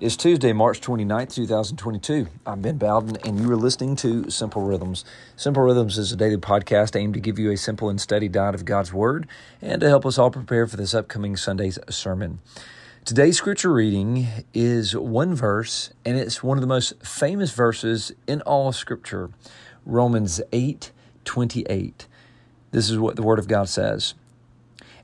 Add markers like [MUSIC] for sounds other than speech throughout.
It's Tuesday, March 29th, 2022. I'm Ben Bowden, and you are listening to Simple Rhythms. Simple Rhythms is a daily podcast aimed to give you a simple and steady diet of God's Word and to help us all prepare for this upcoming Sunday's sermon. Today's scripture reading is one verse, and it's one of the most famous verses in all of Scripture Romans 8 28. This is what the Word of God says.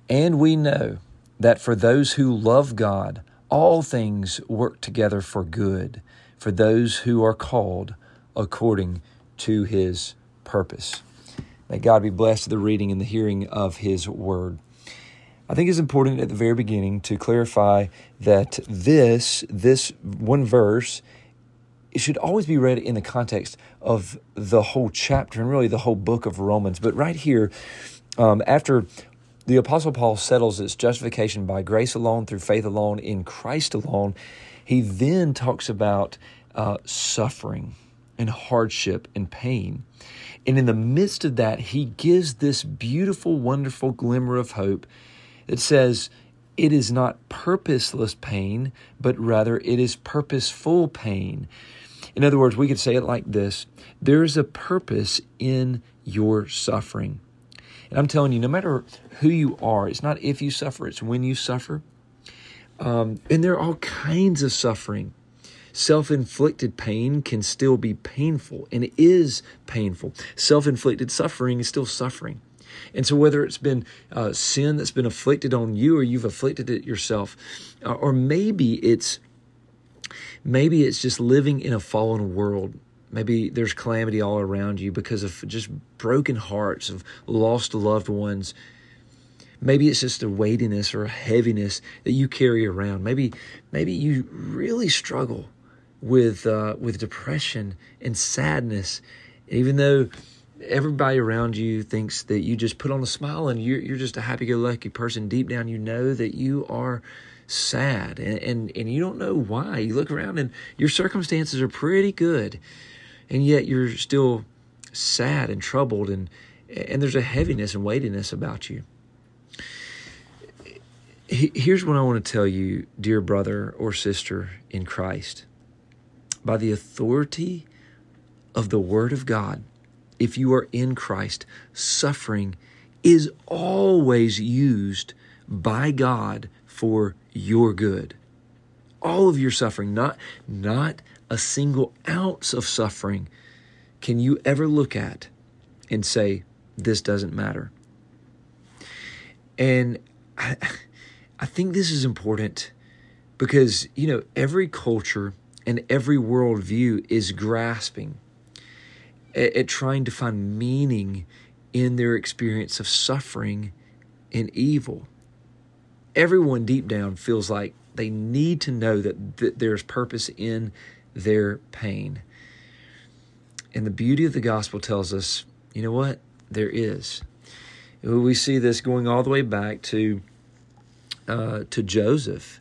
And we know that for those who love God, all things work together for good for those who are called according to his purpose. May God be blessed to the reading and the hearing of his word. I think it's important at the very beginning to clarify that this this one verse it should always be read in the context of the whole chapter and really the whole book of Romans. But right here, um, after the Apostle Paul settles its justification by grace alone, through faith alone, in Christ alone. He then talks about uh, suffering and hardship and pain. And in the midst of that, he gives this beautiful, wonderful glimmer of hope that says, it is not purposeless pain, but rather it is purposeful pain. In other words, we could say it like this there is a purpose in your suffering. And I'm telling you, no matter who you are, it's not if you suffer, it's when you suffer. Um, and there are all kinds of suffering. Self inflicted pain can still be painful, and it is painful. Self inflicted suffering is still suffering. And so, whether it's been uh, sin that's been afflicted on you, or you've afflicted it yourself, uh, or maybe it's maybe it's just living in a fallen world Maybe there's calamity all around you because of just broken hearts of lost loved ones. Maybe it's just a weightiness or a heaviness that you carry around. Maybe, maybe you really struggle with uh, with depression and sadness, even though everybody around you thinks that you just put on a smile and you're, you're just a happy-go-lucky person. Deep down, you know that you are sad, and, and and you don't know why. You look around and your circumstances are pretty good and yet you're still sad and troubled and and there's a heaviness and weightiness about you. Here's what i want to tell you dear brother or sister in christ. By the authority of the word of god if you are in christ suffering is always used by god for your good. All of your suffering not not a single ounce of suffering can you ever look at and say, this doesn't matter? And I, I think this is important because, you know, every culture and every worldview is grasping at, at trying to find meaning in their experience of suffering and evil. Everyone deep down feels like they need to know that, that there's purpose in their pain. And the beauty of the gospel tells us, you know what? There is. We see this going all the way back to uh, to Joseph.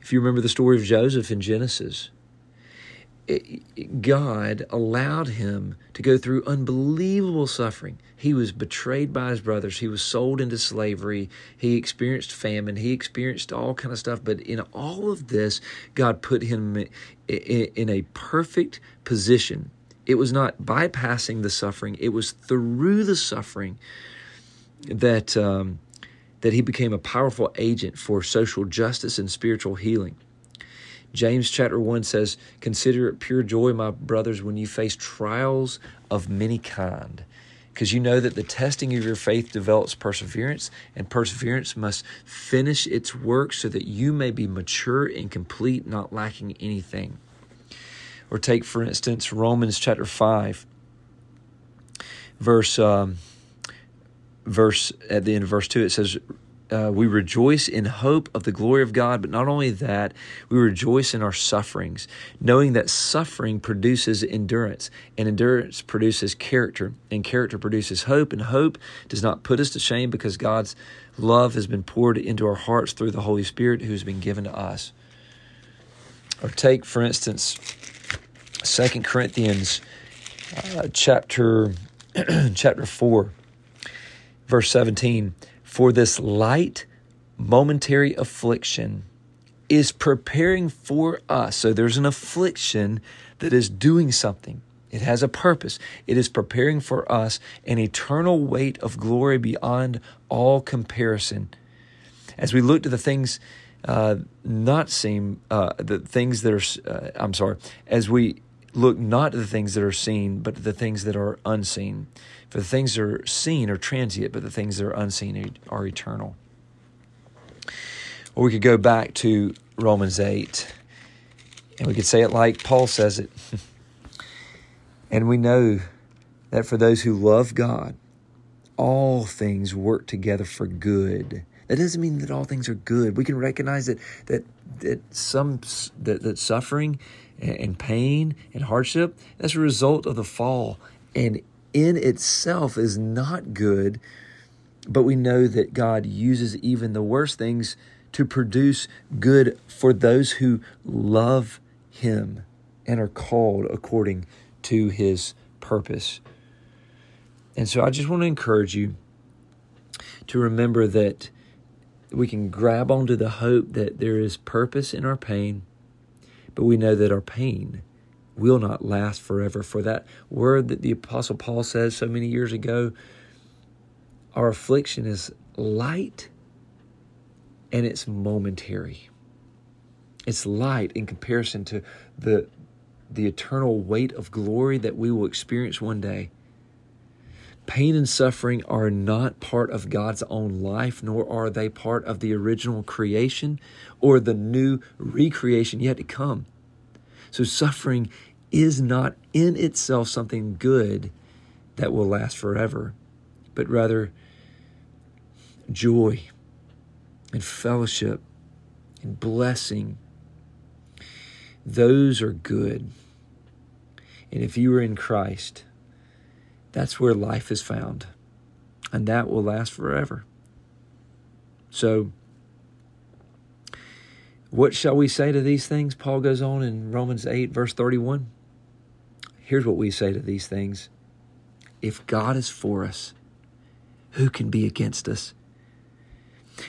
If you remember the story of Joseph in Genesis, God allowed him to go through unbelievable suffering. He was betrayed by his brothers. He was sold into slavery. He experienced famine. He experienced all kind of stuff. But in all of this, God put him in a perfect position. It was not bypassing the suffering. It was through the suffering that um, that he became a powerful agent for social justice and spiritual healing. James chapter 1 says, Consider it pure joy, my brothers, when you face trials of many kind, because you know that the testing of your faith develops perseverance, and perseverance must finish its work so that you may be mature and complete, not lacking anything. Or take, for instance, Romans chapter 5, verse. Um, verse at the end of verse 2 it says uh, we rejoice in hope of the glory of God, but not only that, we rejoice in our sufferings, knowing that suffering produces endurance, and endurance produces character, and character produces hope, and hope does not put us to shame because God's love has been poured into our hearts through the Holy Spirit who has been given to us. Or take, for instance, Second Corinthians uh, chapter [CLEARS THROAT] chapter 4, verse 17. For this light, momentary affliction is preparing for us. So there's an affliction that is doing something. It has a purpose. It is preparing for us an eternal weight of glory beyond all comparison. As we look to the things uh, not seen, uh, the things that are, uh, I'm sorry, as we look not to the things that are seen, but to the things that are unseen. For the things that are seen are transient, but the things that are unseen are eternal. Or we could go back to Romans 8, and we could say it like Paul says it. [LAUGHS] and we know that for those who love God, all things work together for good. That doesn't mean that all things are good. We can recognize that that that some that, that suffering and pain and hardship that's a result of the fall and in itself is not good, but we know that God uses even the worst things to produce good for those who love him and are called according to his purpose. And so I just want to encourage you to remember that we can grab onto the hope that there is purpose in our pain, but we know that our pain will not last forever. For that word that the Apostle Paul says so many years ago, our affliction is light and it's momentary. It's light in comparison to the, the eternal weight of glory that we will experience one day. Pain and suffering are not part of God's own life, nor are they part of the original creation or the new recreation yet to come. So, suffering is not in itself something good that will last forever, but rather joy and fellowship and blessing. Those are good. And if you are in Christ, that's where life is found. And that will last forever. So, what shall we say to these things? Paul goes on in Romans 8, verse 31. Here's what we say to these things If God is for us, who can be against us?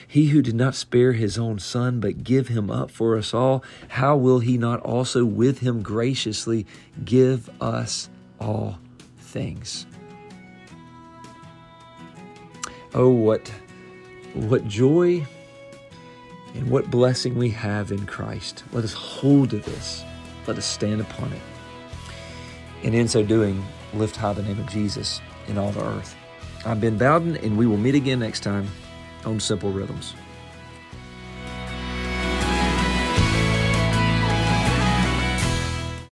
He who did not spare his own son, but give him up for us all, how will he not also with him graciously give us all things? Oh, what, what joy and what blessing we have in Christ. Let us hold to this. Let us stand upon it. And in so doing, lift high the name of Jesus in all the earth. I'm Ben Bowden, and we will meet again next time on Simple Rhythms.